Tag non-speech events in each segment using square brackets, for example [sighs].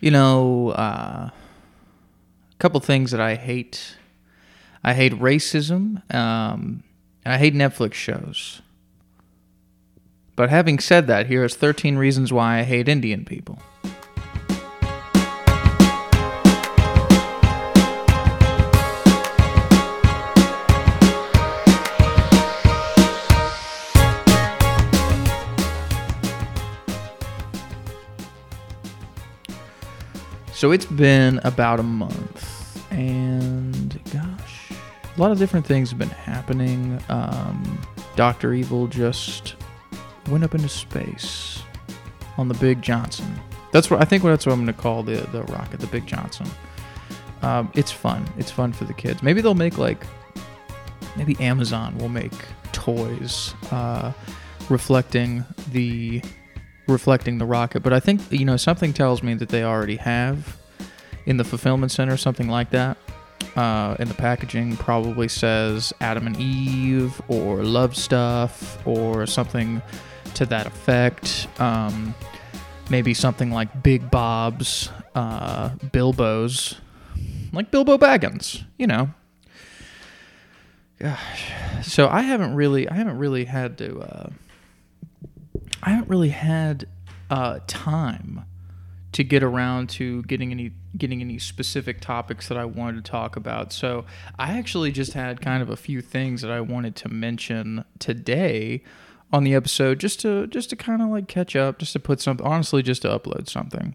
You know, uh, a couple things that I hate. I hate racism, um, and I hate Netflix shows. But having said that, here is 13 reasons why I hate Indian people. So it's been about a month, and gosh, a lot of different things have been happening. Um, Doctor Evil just went up into space on the Big Johnson. That's what I think. That's what I'm going to call the the rocket, the Big Johnson. Um, it's fun. It's fun for the kids. Maybe they'll make like, maybe Amazon will make toys uh, reflecting the reflecting the rocket. But I think you know something tells me that they already have in the fulfillment center something like that. Uh, and the packaging probably says Adam and Eve or Love Stuff or something to that effect. Um, maybe something like Big Bob's, uh, Bilbo's, like Bilbo Baggins, you know. Gosh. [sighs] So I haven't really, I haven't really had to. Uh, I haven't really had uh, time to get around to getting any getting any specific topics that I wanted to talk about. So I actually just had kind of a few things that I wanted to mention today on the episode, just to just to kind of like catch up, just to put something. Honestly, just to upload something.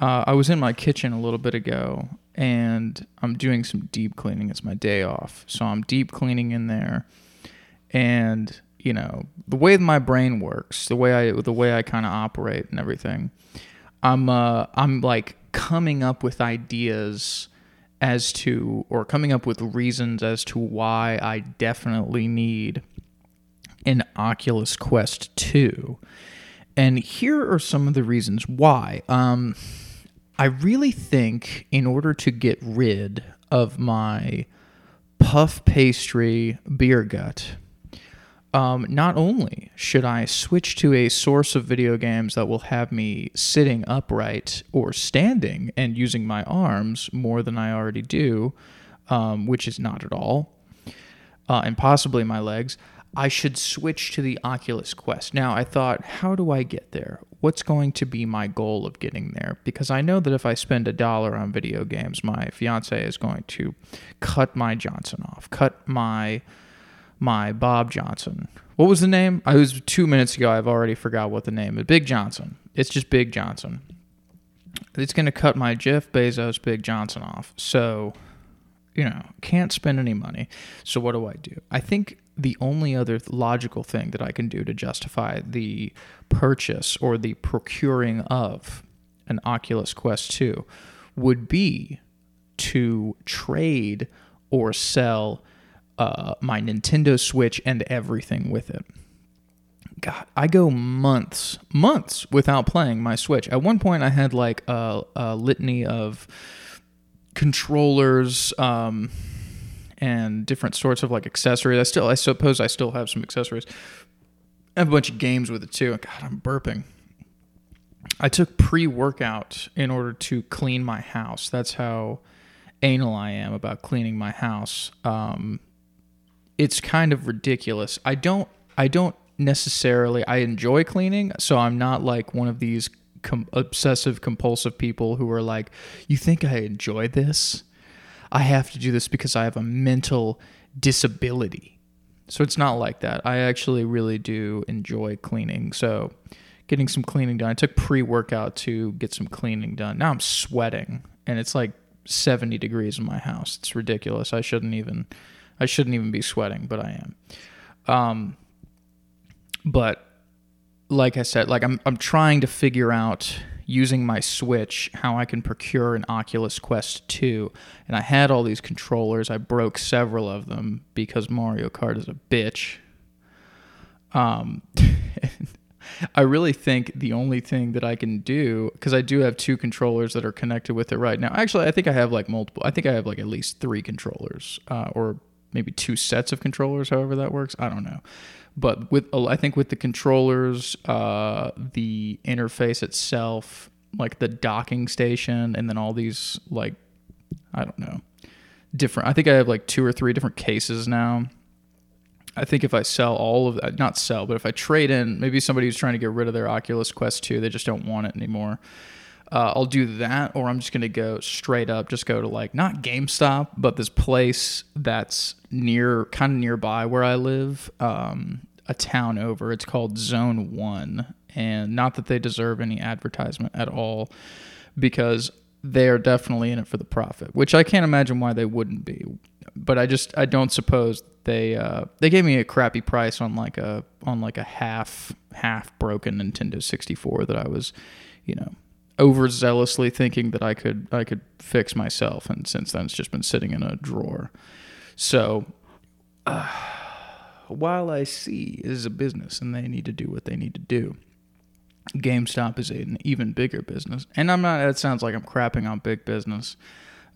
Uh, I was in my kitchen a little bit ago, and I'm doing some deep cleaning. It's my day off, so I'm deep cleaning in there, and you know the way my brain works, the way I the way I kind of operate and everything. I'm uh I'm like coming up with ideas as to or coming up with reasons as to why I definitely need an Oculus Quest 2. And here are some of the reasons why. Um I really think in order to get rid of my puff pastry beer gut, um, not only should I switch to a source of video games that will have me sitting upright or standing and using my arms more than I already do, um, which is not at all, uh, and possibly my legs, I should switch to the Oculus Quest. Now, I thought, how do I get there? What's going to be my goal of getting there? Because I know that if I spend a dollar on video games, my fiance is going to cut my Johnson off, cut my my Bob Johnson. What was the name? I was two minutes ago. I've already forgot what the name is. Big Johnson. It's just Big Johnson. It's going to cut my Jeff Bezos Big Johnson off. So, you know, can't spend any money. So what do I do? I think the only other logical thing that I can do to justify the purchase or the procuring of an Oculus Quest 2 would be to trade or sell uh, my Nintendo Switch and everything with it. God, I go months, months without playing my Switch. At one point, I had like a, a litany of controllers um, and different sorts of like accessories. I still, I suppose, I still have some accessories. I have a bunch of games with it too. God, I'm burping. I took pre workout in order to clean my house. That's how anal I am about cleaning my house. Um, it's kind of ridiculous. I don't I don't necessarily I enjoy cleaning, so I'm not like one of these com- obsessive compulsive people who are like, "You think I enjoy this? I have to do this because I have a mental disability." So it's not like that. I actually really do enjoy cleaning. So getting some cleaning done. I took pre-workout to get some cleaning done. Now I'm sweating and it's like 70 degrees in my house. It's ridiculous. I shouldn't even I shouldn't even be sweating, but I am. Um, but like I said, like I'm I'm trying to figure out using my Switch how I can procure an Oculus Quest 2. And I had all these controllers. I broke several of them because Mario Kart is a bitch. Um [laughs] I really think the only thing that I can do because I do have two controllers that are connected with it right now. Actually, I think I have like multiple. I think I have like at least three controllers, uh, or maybe two sets of controllers, however that works. I don't know. But with I think with the controllers, uh, the interface itself, like the docking station and then all these like I don't know different. I think I have like two or three different cases now. I think if I sell all of that, not sell, but if I trade in, maybe somebody who's trying to get rid of their Oculus Quest 2, they just don't want it anymore. Uh, I'll do that, or I'm just going to go straight up, just go to like, not GameStop, but this place that's near, kind of nearby where I live, um, a town over. It's called Zone 1. And not that they deserve any advertisement at all, because they are definitely in it for the profit, which I can't imagine why they wouldn't be. But I just I don't suppose they uh, they gave me a crappy price on like a on like a half half broken Nintendo 64 that I was, you know, overzealously thinking that I could I could fix myself, and since then it's just been sitting in a drawer. So. Uh, while I see is a business and they need to do what they need to do, GameStop is an even bigger business. And I'm not. It sounds like I'm crapping on big business,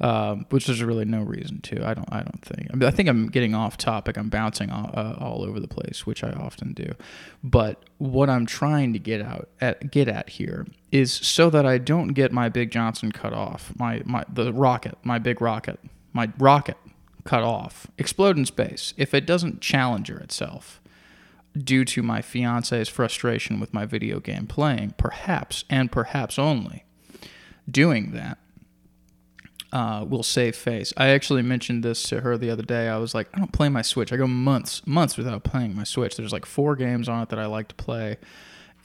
um, which there's really no reason to. I don't. I don't think. I, mean, I think I'm getting off topic. I'm bouncing all, uh, all over the place, which I often do. But what I'm trying to get out at get at here is so that I don't get my Big Johnson cut off. My my the rocket. My big rocket. My rocket cut off. Explode in space. If it doesn't challenger itself due to my fiance's frustration with my video game playing, perhaps and perhaps only doing that uh, will save face. I actually mentioned this to her the other day. I was like, I don't play my Switch. I go months, months without playing my Switch. There's like four games on it that I like to play,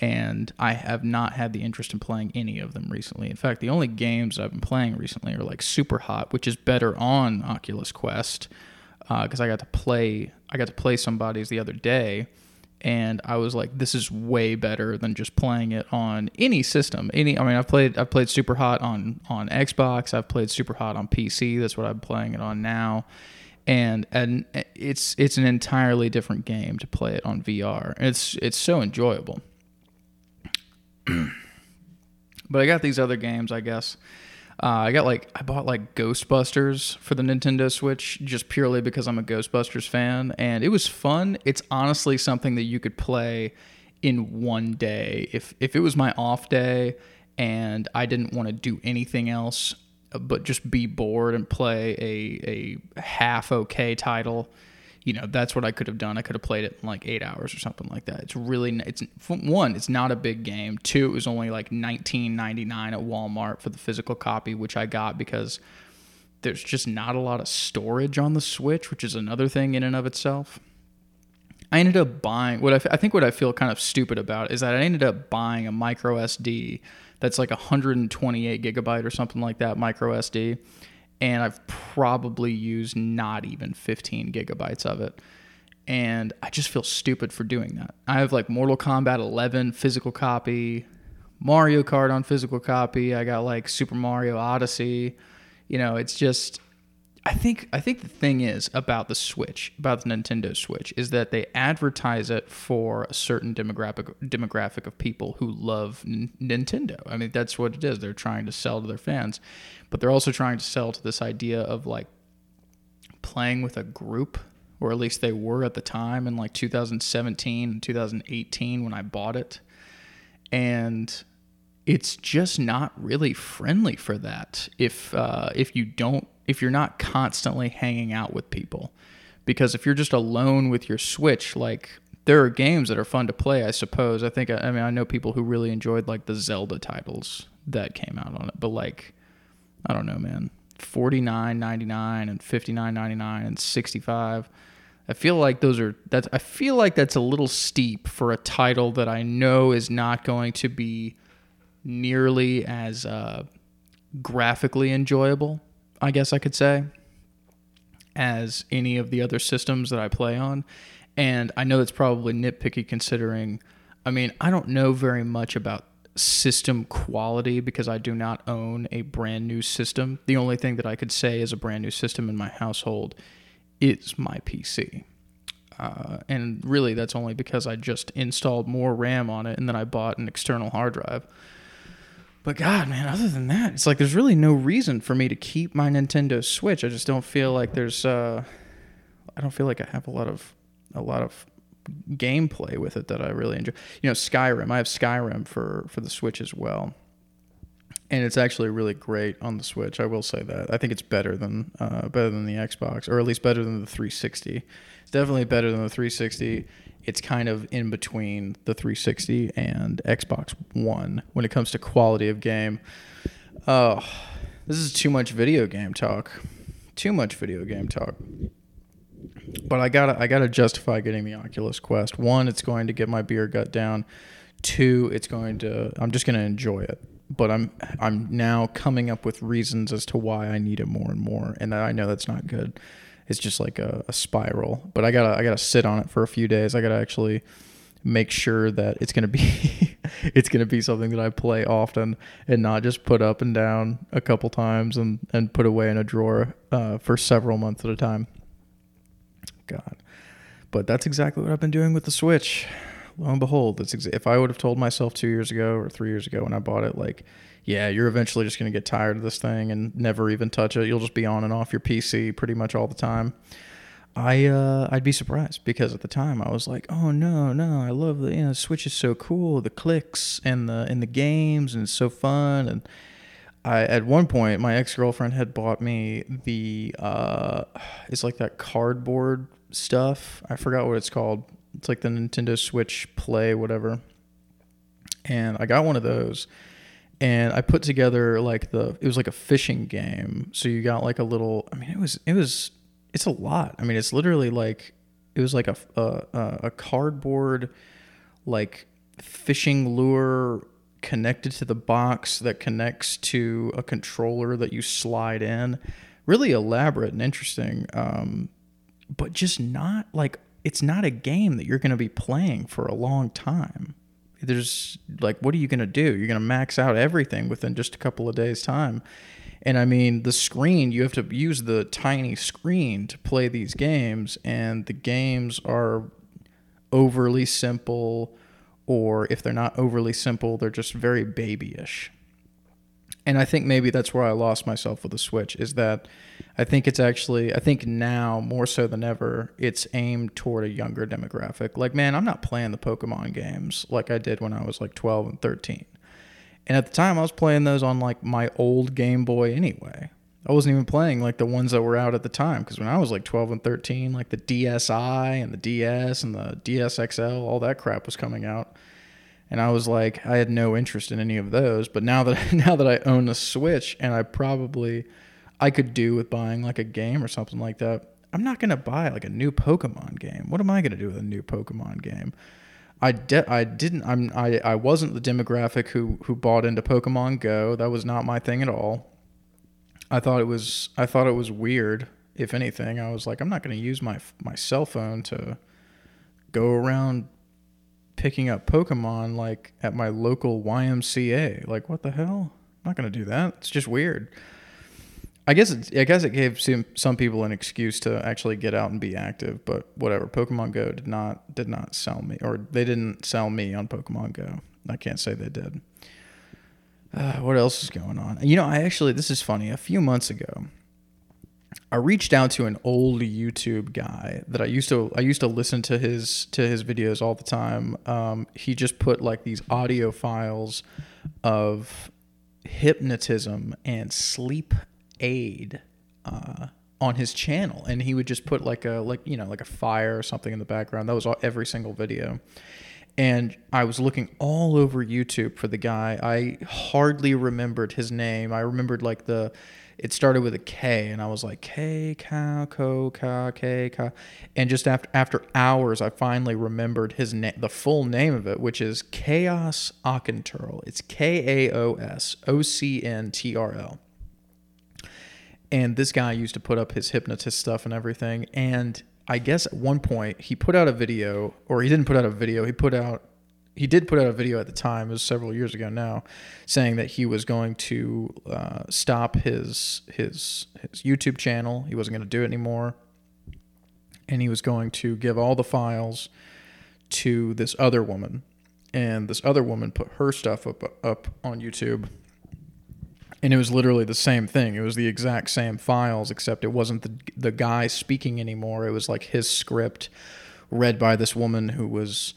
and I have not had the interest in playing any of them recently. In fact, the only games I've been playing recently are like Super Hot, which is better on Oculus Quest, because uh, I got to play. I got to play somebody's the other day and I was like, this is way better than just playing it on any system. Any, I mean, I've played I've played Super Hot on on Xbox. I've played Super Hot on PC. That's what I'm playing it on now, and and it's it's an entirely different game to play it on VR. It's it's so enjoyable. [clears throat] but I got these other games, I guess. Uh, I got like I bought like Ghostbusters for the Nintendo Switch just purely because I'm a Ghostbusters fan, and it was fun. It's honestly something that you could play in one day. If if it was my off day and I didn't want to do anything else but just be bored and play a a half okay title, you know that's what I could have done. I could have played it in like eight hours or something like that. It's really it's one. It's not a big game. Two, it was only like nineteen ninety nine at Walmart for the physical copy, which I got because there's just not a lot of storage on the Switch, which is another thing in and of itself. I ended up buying what I, I think what I feel kind of stupid about is that I ended up buying a micro SD that's like 128 gigabyte or something like that micro SD and I've probably used not even 15 gigabytes of it. And I just feel stupid for doing that. I have like Mortal Kombat 11 physical copy, Mario Kart on physical copy. I got like Super Mario Odyssey. You know, it's just I think I think the thing is about the Switch, about the Nintendo Switch, is that they advertise it for a certain demographic demographic of people who love N- Nintendo. I mean, that's what it is. They're trying to sell to their fans, but they're also trying to sell to this idea of like playing with a group, or at least they were at the time in like 2017 and 2018 when I bought it, and it's just not really friendly for that. If uh, if you don't if you're not constantly hanging out with people. Because if you're just alone with your Switch, like there are games that are fun to play, I suppose. I think I mean I know people who really enjoyed like the Zelda titles that came out on it, but like I don't know, man. 49.99 and 59.99 and 65. I feel like those are that's I feel like that's a little steep for a title that I know is not going to be nearly as uh, graphically enjoyable I guess I could say, as any of the other systems that I play on. And I know that's probably nitpicky considering, I mean, I don't know very much about system quality because I do not own a brand new system. The only thing that I could say is a brand new system in my household is my PC. Uh, and really, that's only because I just installed more RAM on it and then I bought an external hard drive. But God, man, other than that, it's like there's really no reason for me to keep my Nintendo Switch. I just don't feel like there's uh I don't feel like I have a lot of a lot of gameplay with it that I really enjoy. You know, Skyrim. I have Skyrim for for the Switch as well. and it's actually really great on the Switch. I will say that. I think it's better than uh, better than the Xbox, or at least better than the 360. It's definitely better than the 360. It's kind of in between the 360 and Xbox One when it comes to quality of game. Oh, this is too much video game talk. Too much video game talk. But I gotta I gotta justify getting the Oculus Quest. One, it's going to get my beer gut down. Two, it's going to I'm just gonna enjoy it. But I'm I'm now coming up with reasons as to why I need it more and more, and I know that's not good. It's just like a, a spiral. But I gotta I gotta sit on it for a few days. I gotta actually make sure that it's gonna be [laughs] it's gonna be something that I play often and not just put up and down a couple times and and put away in a drawer uh, for several months at a time. God. But that's exactly what I've been doing with the Switch. Lo and behold, if I would have told myself two years ago or three years ago when I bought it, like, yeah, you're eventually just going to get tired of this thing and never even touch it. You'll just be on and off your PC pretty much all the time. I uh, I'd be surprised because at the time I was like, oh no no, I love the you know Switch is so cool, the clicks and the and the games and it's so fun and I at one point my ex girlfriend had bought me the uh, it's like that cardboard stuff. I forgot what it's called. It's like the Nintendo Switch Play, whatever. And I got one of those, and I put together like the it was like a fishing game. So you got like a little. I mean, it was it was it's a lot. I mean, it's literally like it was like a a, a cardboard like fishing lure connected to the box that connects to a controller that you slide in. Really elaborate and interesting, um, but just not like it's not a game that you're going to be playing for a long time. There's like, what are you going to do? You're going to max out everything within just a couple of days' time. And I mean, the screen, you have to use the tiny screen to play these games, and the games are overly simple or if they're not overly simple, they're just very babyish. And I think maybe that's where I lost myself with the Switch is that I think it's actually I think now more so than ever it's aimed toward a younger demographic. Like man, I'm not playing the Pokemon games like I did when I was like 12 and 13. And at the time I was playing those on like my old Game Boy anyway. I wasn't even playing like the ones that were out at the time because when I was like 12 and 13, like the DSi and the DS and the DSXL, all that crap was coming out. And I was like, I had no interest in any of those. But now that [laughs] now that I own a Switch and I probably I could do with buying like a game or something like that, I'm not gonna buy like a new Pokemon game. What am I gonna do with a new Pokemon game? I de- I didn't I'm I, I wasn't the demographic who who bought into Pokemon Go. That was not my thing at all. I thought it was I thought it was weird. If anything, I was like, I'm not to use my my cell phone to go around picking up Pokemon like at my local YMCA. Like, what the hell? I'm not to do that. It's just weird. I guess it, I guess it gave some, some people an excuse to actually get out and be active, but whatever. Pokemon Go did not did not sell me, or they didn't sell me on Pokemon Go. I can't say they did. Uh, what else is going on? You know, I actually, this is funny. A few months ago, I reached out to an old YouTube guy that I used to I used to listen to his to his videos all the time. Um, he just put like these audio files of hypnotism and sleep aid uh, on his channel, and he would just put like a like you know like a fire or something in the background. That was all, every single video, and I was looking all over YouTube for the guy. I hardly remembered his name. I remembered like the it started with a K, and I was like K ka ko ka K ka, and just after after hours, I finally remembered his name, the full name of it, which is Kaos Ocntrl. It's K A O S O C N T R L. And this guy used to put up his hypnotist stuff and everything, and I guess at one point he put out a video, or he didn't put out a video. He put out, he did put out a video at the time. It was several years ago now, saying that he was going to uh, stop his his his YouTube channel. He wasn't going to do it anymore, and he was going to give all the files to this other woman, and this other woman put her stuff up up on YouTube and it was literally the same thing. It was the exact same files, except it wasn't the the guy speaking anymore. It was like his script read by this woman who was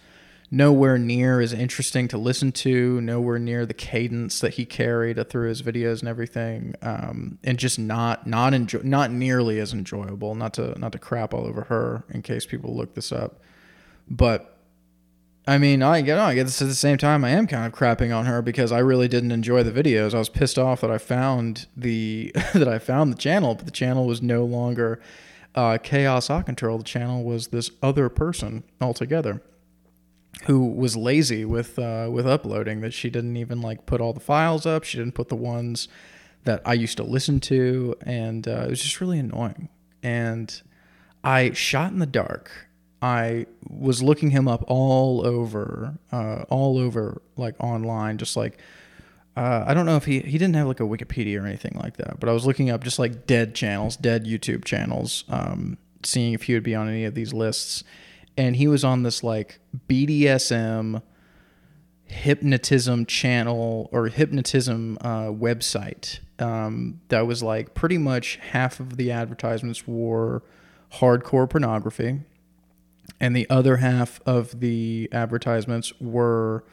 nowhere near as interesting to listen to, nowhere near the cadence that he carried through his videos and everything, um, and just not not enjoy not nearly as enjoyable. Not to not to crap all over her in case people look this up, but I mean, I get I guess at the same time I am kind of crapping on her because I really didn't enjoy the videos. I was pissed off that I found the [laughs] that I found the channel, but the channel was no longer uh, Chaos Out Control. The channel was this other person altogether who was lazy with uh, with uploading. That she didn't even like put all the files up. She didn't put the ones that I used to listen to, and uh, it was just really annoying. And I shot in the dark I was looking him up all over, uh, all over, like online, just like uh, I don't know if he he didn't have like a Wikipedia or anything like that, but I was looking up just like dead channels, dead YouTube channels, um, seeing if he would be on any of these lists, and he was on this like BDSM hypnotism channel or hypnotism uh, website um, that was like pretty much half of the advertisements were hardcore pornography and the other half of the advertisements were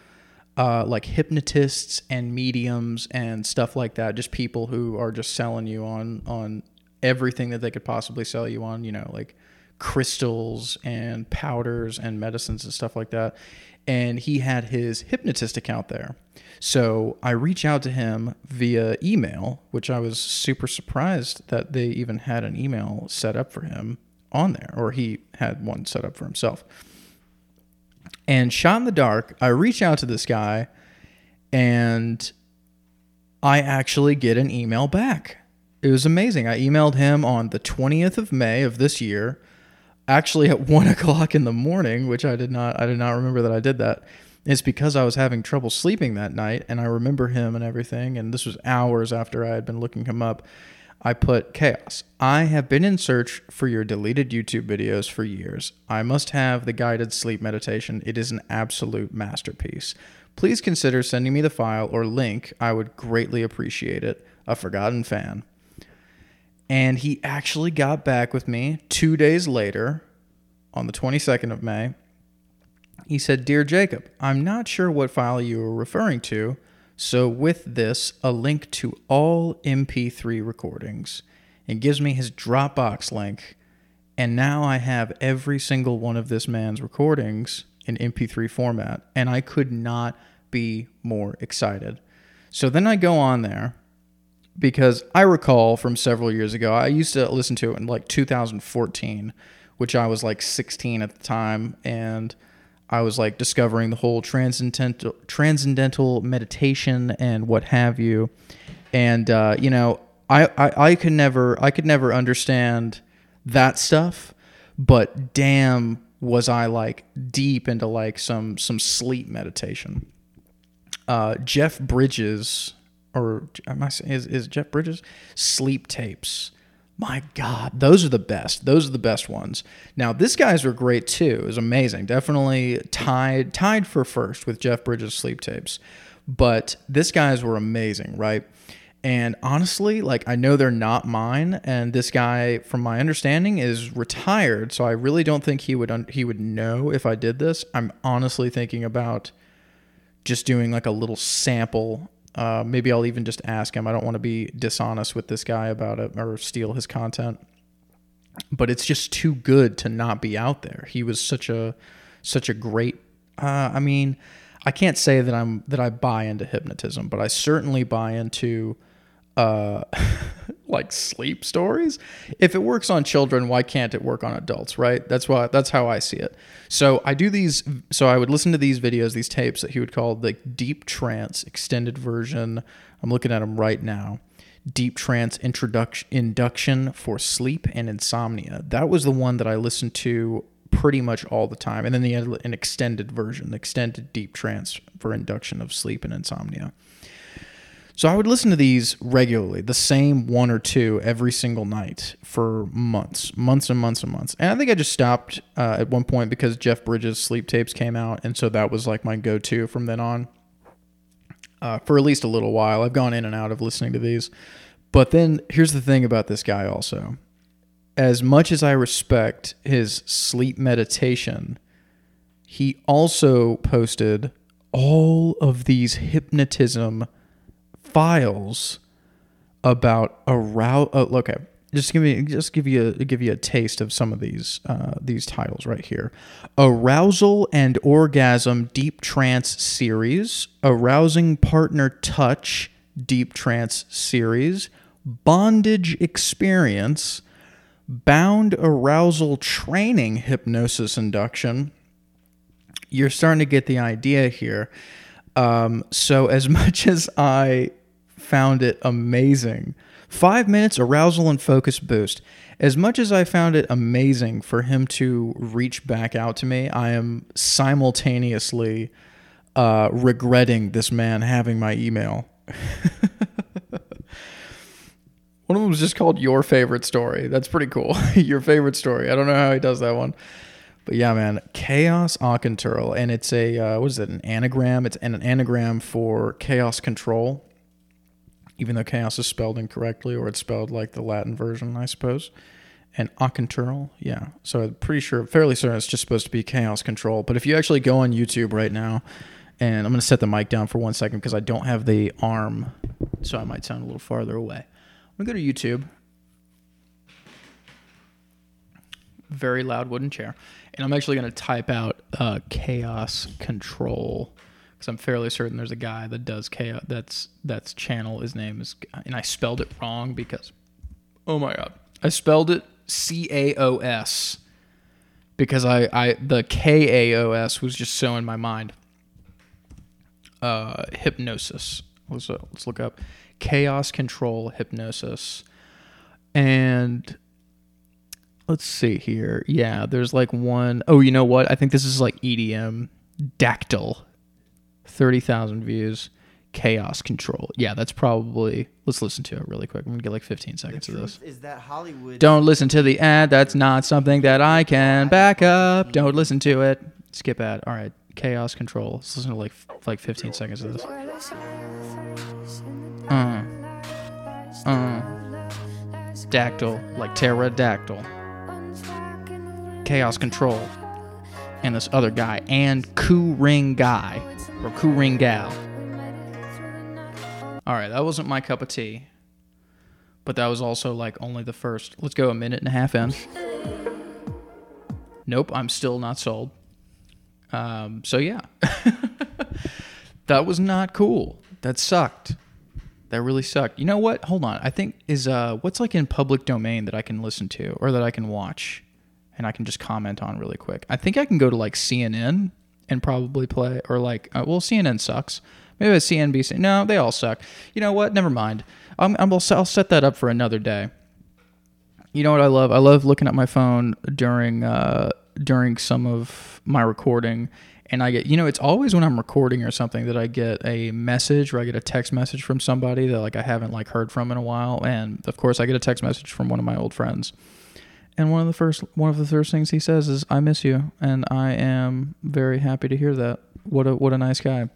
uh, like hypnotists and mediums and stuff like that. Just people who are just selling you on on everything that they could possibly sell you on. You know, like crystals and powders and medicines and stuff like that. And he had his hypnotist account there. So I reach out to him via email, which I was super surprised that they even had an email set up for him on there, or he had one set up for himself. And shot in the dark, I reach out to this guy and I actually get an email back. It was amazing. I emailed him on the 20th of May of this year, actually at one [laughs] o'clock in the morning, which I did not I did not remember that I did that. It's because I was having trouble sleeping that night and I remember him and everything. And this was hours after I had been looking him up. I put chaos. I have been in search for your deleted YouTube videos for years. I must have the guided sleep meditation. It is an absolute masterpiece. Please consider sending me the file or link. I would greatly appreciate it. A forgotten fan. And he actually got back with me two days later on the 22nd of May. He said, Dear Jacob, I'm not sure what file you were referring to so, with this, a link to all MP3 recordings. It gives me his Dropbox link. And now I have every single one of this man's recordings in MP3 format. And I could not be more excited. So then I go on there because I recall from several years ago, I used to listen to it in like 2014, which I was like 16 at the time. And I was like discovering the whole transcendental transcendental meditation and what have you, and uh, you know, I, I I could never I could never understand that stuff, but damn, was I like deep into like some some sleep meditation. Uh, Jeff Bridges, or am I saying is, is Jeff Bridges sleep tapes? My God, those are the best. Those are the best ones. Now, this guys were great too. It was amazing. Definitely tied tied for first with Jeff Bridges' sleep tapes. But this guys were amazing, right? And honestly, like I know they're not mine, and this guy, from my understanding, is retired. So I really don't think he would un- he would know if I did this. I'm honestly thinking about just doing like a little sample uh, maybe I'll even just ask him. I don't want to be dishonest with this guy about it or steal his content. But it's just too good to not be out there. He was such a such a great. Uh, I mean, I can't say that I'm that I buy into hypnotism, but I certainly buy into uh, [laughs] like sleep stories. If it works on children, why can't it work on adults, right? That's why that's how I see it. So I do these so I would listen to these videos, these tapes that he would call the deep trance extended version. I'm looking at them right now. Deep trance introduction induction for sleep and insomnia. That was the one that I listened to pretty much all the time. And then the an extended version, the extended deep trance for induction of sleep and insomnia. So I would listen to these regularly, the same one or two every single night for months, months and months and months. And I think I just stopped uh, at one point because Jeff Bridges' sleep tapes came out, and so that was like my go-to from then on. Uh, for at least a little while, I've gone in and out of listening to these. But then here's the thing about this guy also. As much as I respect his sleep meditation, he also posted all of these hypnotism files about arousal. Oh, okay, just give me just give you a, give you a taste of some of these uh, these titles right here: arousal and orgasm deep trance series, arousing partner touch deep trance series, bondage experience, bound arousal training hypnosis induction. You're starting to get the idea here. Um, so as [laughs] much as I found it amazing. Five minutes arousal and focus boost. As much as I found it amazing for him to reach back out to me, I am simultaneously uh, regretting this man having my email. [laughs] one of them was just called Your Favorite Story. That's pretty cool. [laughs] Your Favorite Story. I don't know how he does that one. But yeah, man, Kaos Ocntrl. And it's a, uh, what is it, an anagram? It's an anagram for chaos control even though chaos is spelled incorrectly or it's spelled like the Latin version, I suppose. And Ocntrl, yeah. So I'm pretty sure, fairly certain it's just supposed to be chaos control. But if you actually go on YouTube right now, and I'm going to set the mic down for one second because I don't have the arm, so I might sound a little farther away. I'm going to go to YouTube. Very loud wooden chair. And I'm actually going to type out uh, chaos control because I'm fairly certain there's a guy that does chaos. That's that's channel. His name is, and I spelled it wrong because, oh my god, I spelled it C A O S because I I the K A O S was just so in my mind. Uh, hypnosis. Let's uh, let's look up chaos control hypnosis, and let's see here. Yeah, there's like one oh you know what? I think this is like EDM dactyl 30,000 views. Chaos Control. Yeah, that's probably. Let's listen to it really quick. I'm gonna get like 15 seconds of this. Is that Hollywood? Don't listen to the ad. That's not something that I can back up. Don't listen to it. Skip ad. All right. Chaos Control. Let's listen to like like 15 seconds of this. Uh. Uh. Dactyl, like pterodactyl. Chaos Control. And this other guy, and Ku Ring Guy or Ku Ring Gal. All right, that wasn't my cup of tea, but that was also like only the first. Let's go a minute and a half in. Nope, I'm still not sold. Um, so yeah, [laughs] that was not cool. That sucked. That really sucked. You know what? Hold on. I think is uh what's like in public domain that I can listen to or that I can watch and I can just comment on really quick. I think I can go to like CNN and probably play, or like, uh, well, CNN sucks. Maybe it's CNBC. No, they all suck. You know what? Never mind. I'm, I'm, I'll, I'll set that up for another day. You know what I love? I love looking at my phone during uh, during some of my recording, and I get you know it's always when I'm recording or something that I get a message or I get a text message from somebody that like I haven't like heard from in a while, and of course I get a text message from one of my old friends and one of the first one of the first things he says is I miss you and I am very happy to hear that. What a what a nice guy.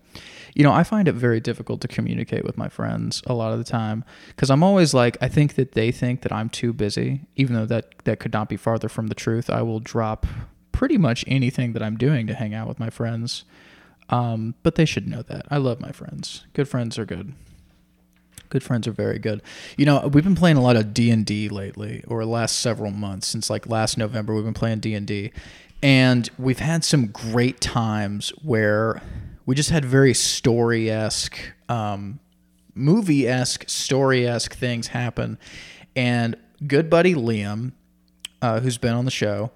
You know, I find it very difficult to communicate with my friends a lot of the time cuz I'm always like I think that they think that I'm too busy even though that that could not be farther from the truth. I will drop pretty much anything that I'm doing to hang out with my friends. Um, but they should know that. I love my friends. Good friends are good. Good friends are very good. You know, we've been playing a lot of D and D lately, or last several months since like last November. We've been playing D and D, and we've had some great times where we just had very story esque, um, movie esque, story esque things happen. And good buddy Liam, uh, who's been on the show,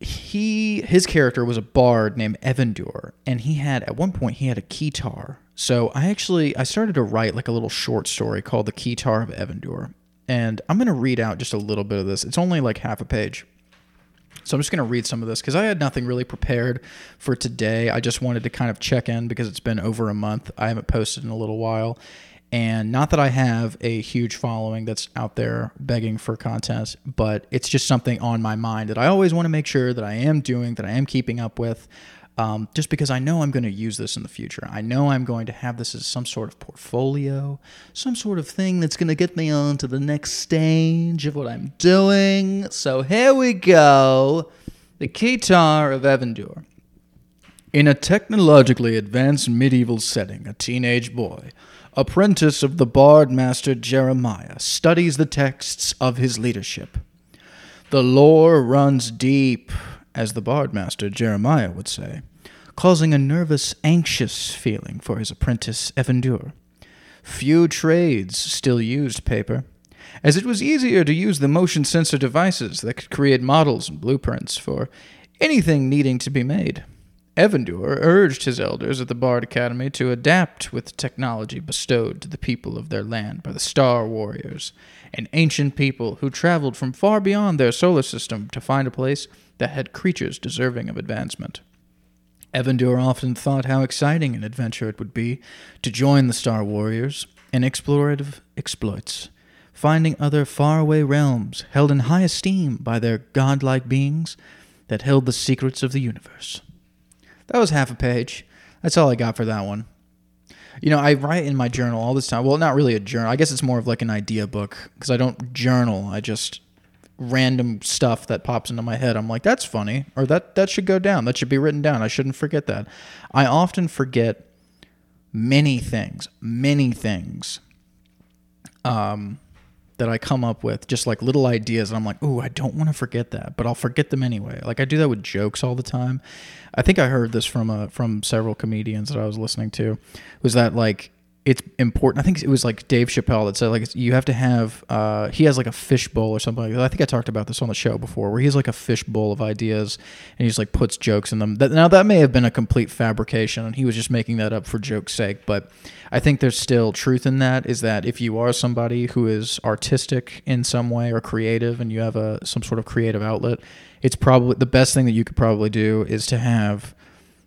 he his character was a bard named Evandur, and he had at one point he had a keytar so I actually I started to write like a little short story called The Keytar of Evandur. And I'm going to read out just a little bit of this. It's only like half a page. So I'm just going to read some of this because I had nothing really prepared for today. I just wanted to kind of check in because it's been over a month. I haven't posted in a little while. And not that I have a huge following that's out there begging for content, but it's just something on my mind that I always want to make sure that I am doing, that I am keeping up with um, just because I know I'm going to use this in the future. I know I'm going to have this as some sort of portfolio, some sort of thing that's going to get me on to the next stage of what I'm doing. So here we go The Keytar of Evandur. In a technologically advanced medieval setting, a teenage boy, apprentice of the bard master Jeremiah, studies the texts of his leadership. The lore runs deep, as the bard master Jeremiah would say, causing a nervous, anxious feeling for his apprentice Evandur. Few trades still used paper, as it was easier to use the motion sensor devices that could create models and blueprints for anything needing to be made. Evandur urged his elders at the Bard Academy to adapt with the technology bestowed to the people of their land by the Star Warriors, an ancient people who traveled from far beyond their solar system to find a place that had creatures deserving of advancement. Evandur often thought how exciting an adventure it would be to join the Star Warriors in explorative exploits, finding other faraway realms held in high esteem by their godlike beings that held the secrets of the universe. That was half a page. That's all I got for that one. You know, I write in my journal all this time. Well, not really a journal. I guess it's more of like an idea book because I don't journal. I just random stuff that pops into my head. I'm like, that's funny, or that that should go down. That should be written down. I shouldn't forget that. I often forget many things, many things. Um, that I come up with, just like little ideas, and I'm like, "Ooh, I don't want to forget that," but I'll forget them anyway. Like I do that with jokes all the time. I think I heard this from a from several comedians that I was listening to. Was that like it's important. I think it was like Dave Chappelle that said like you have to have. Uh, he has like a fishbowl or something. Like that. I think I talked about this on the show before, where he has like a fishbowl of ideas and he just like puts jokes in them. That, now that may have been a complete fabrication, and he was just making that up for joke's sake. But I think there's still truth in that. Is that if you are somebody who is artistic in some way or creative, and you have a some sort of creative outlet, it's probably the best thing that you could probably do is to have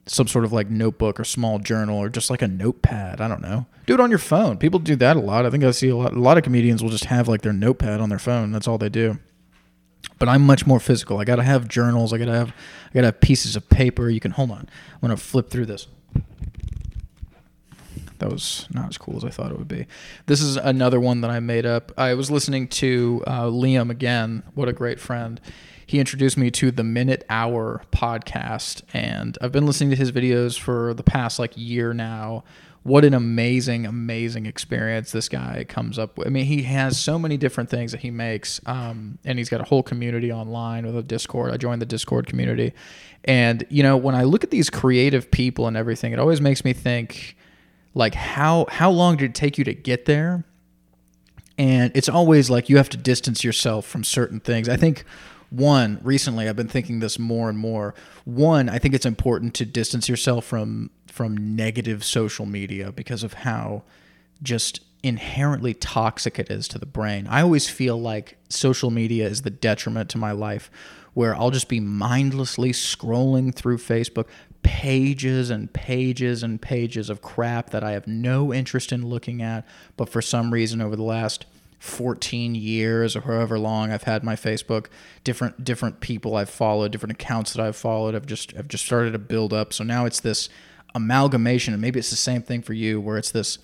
some sort of like notebook or small journal or just like a notepad. I don't know. Do it on your phone. People do that a lot. I think I see a lot. A lot of comedians will just have like their notepad on their phone. That's all they do. But I'm much more physical. I gotta have journals. I gotta have. I gotta have pieces of paper. You can hold on. I'm gonna flip through this. That was not as cool as I thought it would be. This is another one that I made up. I was listening to uh, Liam again. What a great friend he introduced me to the Minute Hour podcast, and I've been listening to his videos for the past like year now. What an amazing, amazing experience this guy comes up with. I mean, he has so many different things that he makes, um, and he's got a whole community online with a Discord. I joined the Discord community, and you know, when I look at these creative people and everything, it always makes me think, like, how how long did it take you to get there? And it's always like you have to distance yourself from certain things. I think one recently i've been thinking this more and more. One i think it's important to distance yourself from from negative social media because of how just inherently toxic it is to the brain. I always feel like social media is the detriment to my life where i'll just be mindlessly scrolling through facebook pages and pages and pages of crap that i have no interest in looking at. But for some reason over the last 14 years or however long I've had my Facebook, different different people I've followed, different accounts that I've followed I've just I've just started to build up. So now it's this amalgamation, and maybe it's the same thing for you, where it's this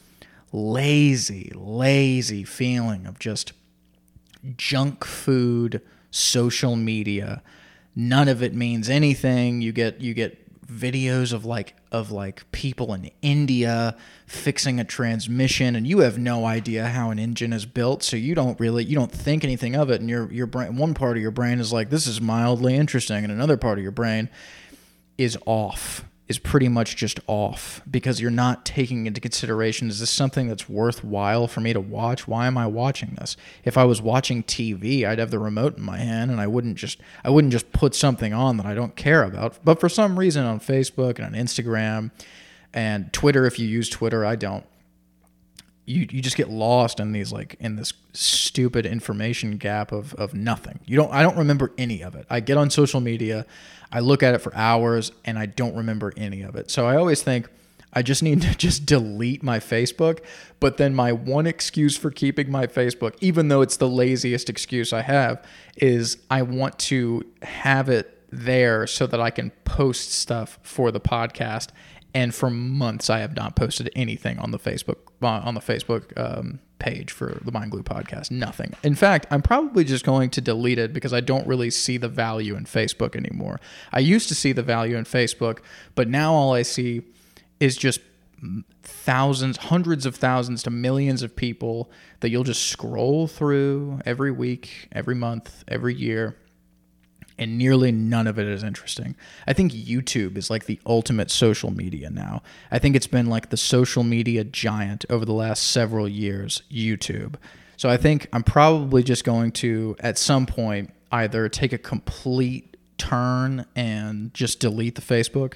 lazy, lazy feeling of just junk food, social media. None of it means anything. You get you get videos of like of like people in India fixing a transmission and you have no idea how an engine is built so you don't really you don't think anything of it and your your brain one part of your brain is like this is mildly interesting and another part of your brain is off is pretty much just off because you're not taking into consideration is this something that's worthwhile for me to watch? Why am i watching this? If i was watching tv i'd have the remote in my hand and i wouldn't just i wouldn't just put something on that i don't care about. But for some reason on facebook and on instagram and twitter if you use twitter i don't you you just get lost in these like in this stupid information gap of of nothing. You don't I don't remember any of it. I get on social media, I look at it for hours and I don't remember any of it. So I always think I just need to [laughs] just delete my Facebook, but then my one excuse for keeping my Facebook, even though it's the laziest excuse I have, is I want to have it there so that I can post stuff for the podcast and for months I have not posted anything on the Facebook on the Facebook um, page for the Mind Glue podcast. Nothing. In fact, I'm probably just going to delete it because I don't really see the value in Facebook anymore. I used to see the value in Facebook, but now all I see is just thousands, hundreds of thousands to millions of people that you'll just scroll through every week, every month, every year and nearly none of it is interesting. I think YouTube is like the ultimate social media now. I think it's been like the social media giant over the last several years, YouTube. So I think I'm probably just going to, at some point, either take a complete turn and just delete the Facebook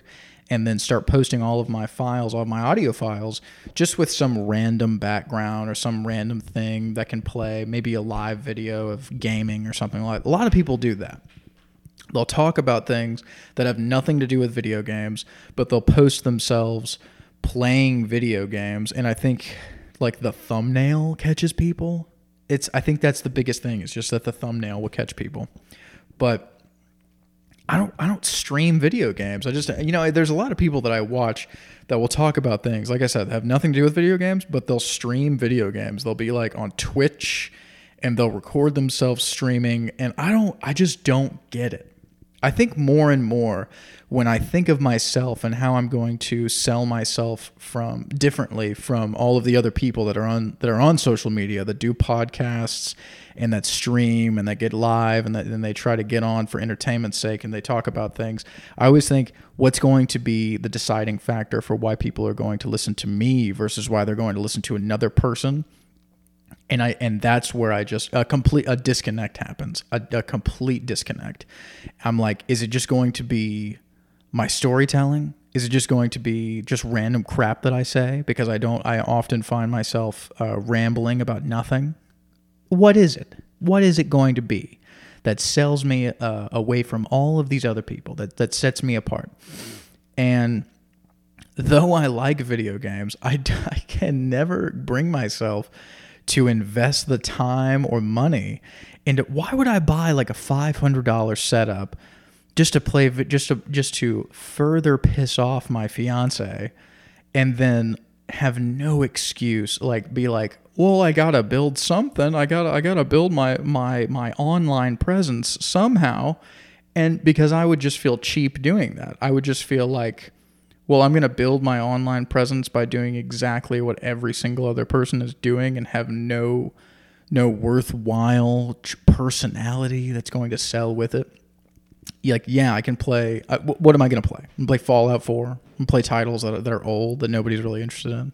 and then start posting all of my files, all my audio files, just with some random background or some random thing that can play, maybe a live video of gaming or something like. A lot of people do that. They'll talk about things that have nothing to do with video games, but they'll post themselves playing video games. And I think like the thumbnail catches people. It's I think that's the biggest thing. It's just that the thumbnail will catch people. But I don't I don't stream video games. I just you know there's a lot of people that I watch that will talk about things like I said have nothing to do with video games, but they'll stream video games. They'll be like on Twitch and they'll record themselves streaming and I don't I just don't get it. I think more and more when I think of myself and how I'm going to sell myself from differently from all of the other people that are on that are on social media that do podcasts and that stream and that get live and and they try to get on for entertainment's sake and they talk about things. I always think what's going to be the deciding factor for why people are going to listen to me versus why they're going to listen to another person and I and that's where I just a complete a disconnect happens a, a, complete disconnect. I'm like, is it just going to be my storytelling? Is it just going to be just random crap that I say because I don't? I often find myself uh, rambling about nothing. What is it? What is it going to be that sells me uh, away from all of these other people that that sets me apart? And though I like video games, I, [laughs] I can never bring myself to invest the time or money into why would I buy like a $500 setup just to play just to just to further piss off my fiance and then have no excuse like be like well I got to build something. I got to I got to build my my my online presence somehow. And because I would just feel cheap doing that. I would just feel like well, I'm going to build my online presence by doing exactly what every single other person is doing and have no no worthwhile personality that's going to sell with it. Like, yeah, I can play. Uh, what am I going to play? I'm play Fallout 4. I'm play titles that are, that are old that nobody's really interested in.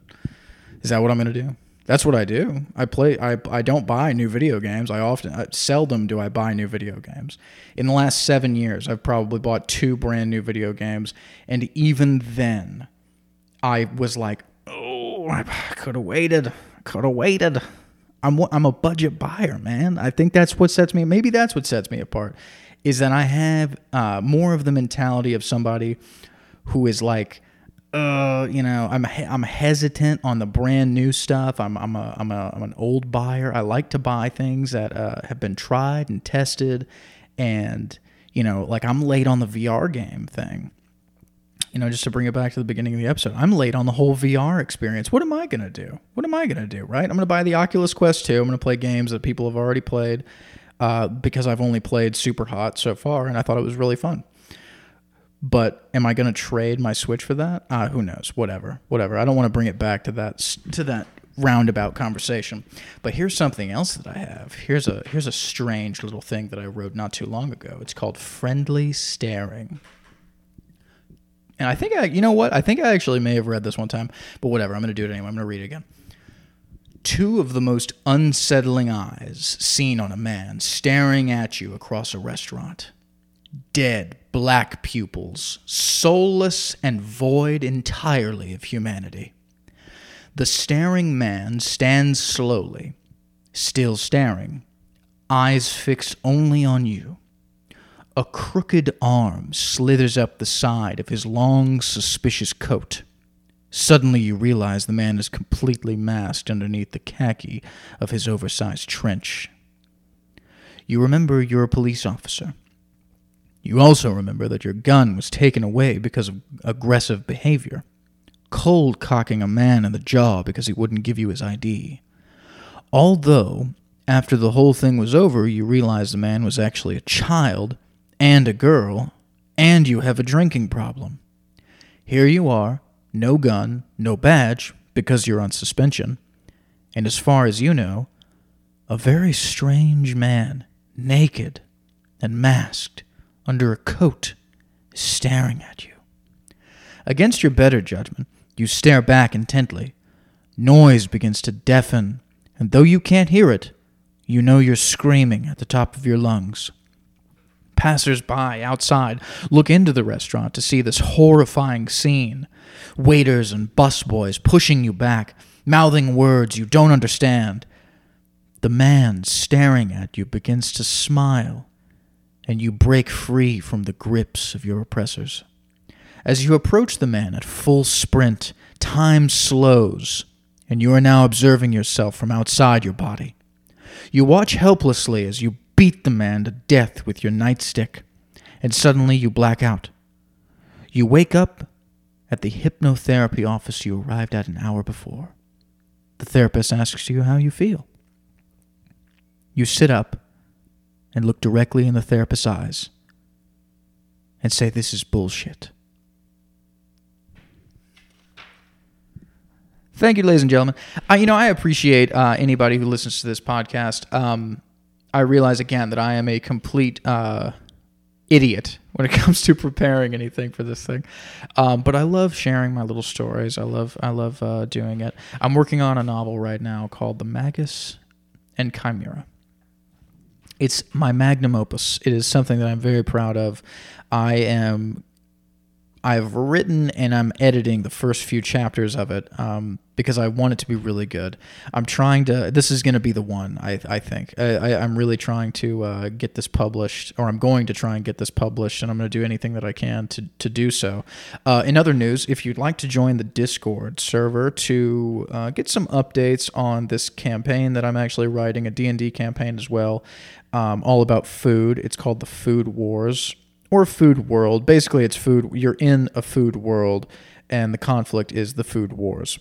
Is that what I'm going to do? That's what I do. I play. I, I don't buy new video games. I often, I, seldom do I buy new video games. In the last seven years, I've probably bought two brand new video games, and even then, I was like, oh, I could have waited. Could have waited. I'm I'm a budget buyer, man. I think that's what sets me. Maybe that's what sets me apart, is that I have uh, more of the mentality of somebody who is like uh, you know, I'm I'm hesitant on the brand new stuff. I'm I'm a I'm a I'm an old buyer. I like to buy things that uh, have been tried and tested, and you know, like I'm late on the VR game thing. You know, just to bring it back to the beginning of the episode, I'm late on the whole VR experience. What am I gonna do? What am I gonna do? Right? I'm gonna buy the Oculus Quest 2. I'm gonna play games that people have already played uh, because I've only played Superhot so far, and I thought it was really fun. But am I going to trade my Switch for that? Uh, who knows? Whatever, whatever. I don't want to bring it back to that to that roundabout conversation. But here's something else that I have. Here's a here's a strange little thing that I wrote not too long ago. It's called friendly staring. And I think I, you know what? I think I actually may have read this one time, but whatever. I'm going to do it anyway. I'm going to read it again. Two of the most unsettling eyes seen on a man staring at you across a restaurant dead black pupils, soulless and void entirely of humanity. The staring man stands slowly, still staring, eyes fixed only on you. A crooked arm slithers up the side of his long, suspicious coat. Suddenly, you realize the man is completely masked underneath the khaki of his oversized trench. You remember you're a police officer you also remember that your gun was taken away because of aggressive behavior, cold cocking a man in the jaw because he wouldn't give you his ID. Although, after the whole thing was over, you realized the man was actually a child and a girl, and you have a drinking problem. Here you are, no gun, no badge, because you're on suspension, and as far as you know, a very strange man, naked and masked, under a coat, is staring at you. Against your better judgment, you stare back intently. Noise begins to deafen, and though you can't hear it, you know you're screaming at the top of your lungs. Passers by outside look into the restaurant to see this horrifying scene. Waiters and busboys pushing you back, mouthing words you don't understand. The man staring at you begins to smile, and you break free from the grips of your oppressors. As you approach the man at full sprint, time slows, and you are now observing yourself from outside your body. You watch helplessly as you beat the man to death with your nightstick, and suddenly you black out. You wake up at the hypnotherapy office you arrived at an hour before. The therapist asks you how you feel. You sit up and look directly in the therapist's eyes and say, This is bullshit. Thank you, ladies and gentlemen. I, you know, I appreciate uh, anybody who listens to this podcast. Um, I realize again that I am a complete uh, idiot when it [laughs] comes to preparing anything for this thing, um, but I love sharing my little stories. I love, I love uh, doing it. I'm working on a novel right now called The Magus and Chimera. It's my magnum opus. It is something that I'm very proud of. I am I've written and I'm editing the first few chapters of it um, because I want it to be really good. I'm trying to. This is going to be the one. I I think I, am really trying to uh, get this published, or I'm going to try and get this published, and I'm going to do anything that I can to to do so. Uh, in other news, if you'd like to join the Discord server to uh, get some updates on this campaign that I'm actually writing, a D&D campaign as well, um, all about food. It's called the Food Wars or food world. Basically, it's food. You're in a food world, and the conflict is the food wars.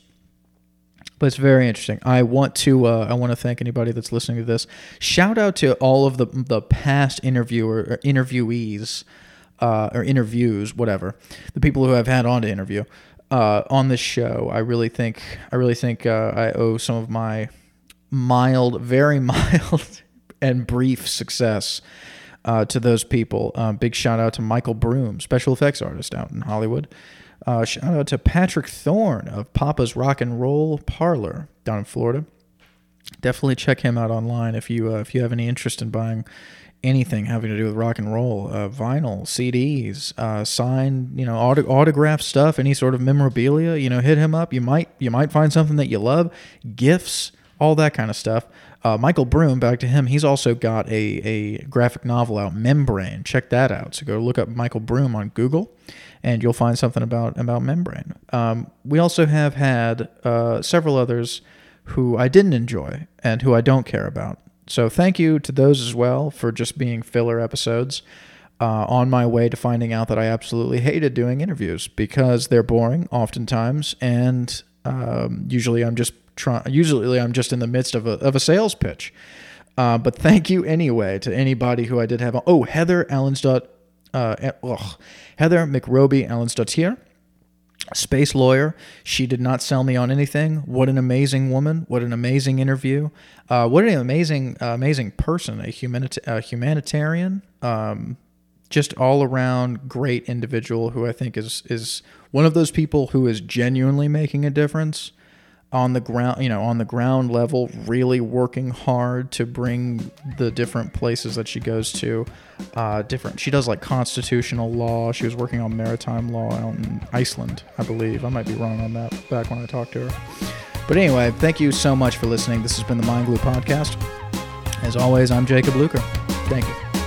But it's very interesting. I want to uh, I want to thank anybody that's listening to this. Shout out to all of the the past interviewer or interviewees uh, or interviews, whatever, the people who I've had on to interview uh, on this show. I really think I really think uh, I owe some of my mild, very [laughs] mild and brief success uh, to those people. Uh, big shout out to Michael Broom, special effects artist out in Hollywood. Uh, shout out to Patrick Thorne of Papa's Rock and Roll Parlor down in Florida. Definitely check him out online if you uh, if you have any interest in buying anything having to do with rock and roll, uh, vinyl, CDs, uh, signed, you know, auto- autograph stuff, any sort of memorabilia. You know, hit him up. You might you might find something that you love, gifts, all that kind of stuff. Uh, Michael Broom, back to him, he's also got a, a graphic novel out, Membrane. Check that out. So go look up Michael Broom on Google, and you'll find something about about Membrane. Um, we also have had uh, several others who I didn't enjoy and who I don't care about. So thank you to those as well for just being filler episodes. Uh, on my way to finding out that I absolutely hated doing interviews because they're boring oftentimes, and um, usually I'm just try, usually I'm just in the midst of a, of a sales pitch. Uh, but thank you anyway to anybody who I did have. On. Oh, Heather Allensdot, uh, ugh, Heather McRoby here, space lawyer. She did not sell me on anything. What an amazing woman! What an amazing interview! Uh, what an amazing, uh, amazing person! A, humanita- a humanitarian. Um, just all around great individual who I think is is one of those people who is genuinely making a difference on the ground, you know, on the ground level, really working hard to bring the different places that she goes to, uh, different. She does like constitutional law. She was working on maritime law out in Iceland, I believe. I might be wrong on that back when I talked to her. But anyway, thank you so much for listening. This has been the Mind Glue Podcast. As always, I'm Jacob Luker. Thank you.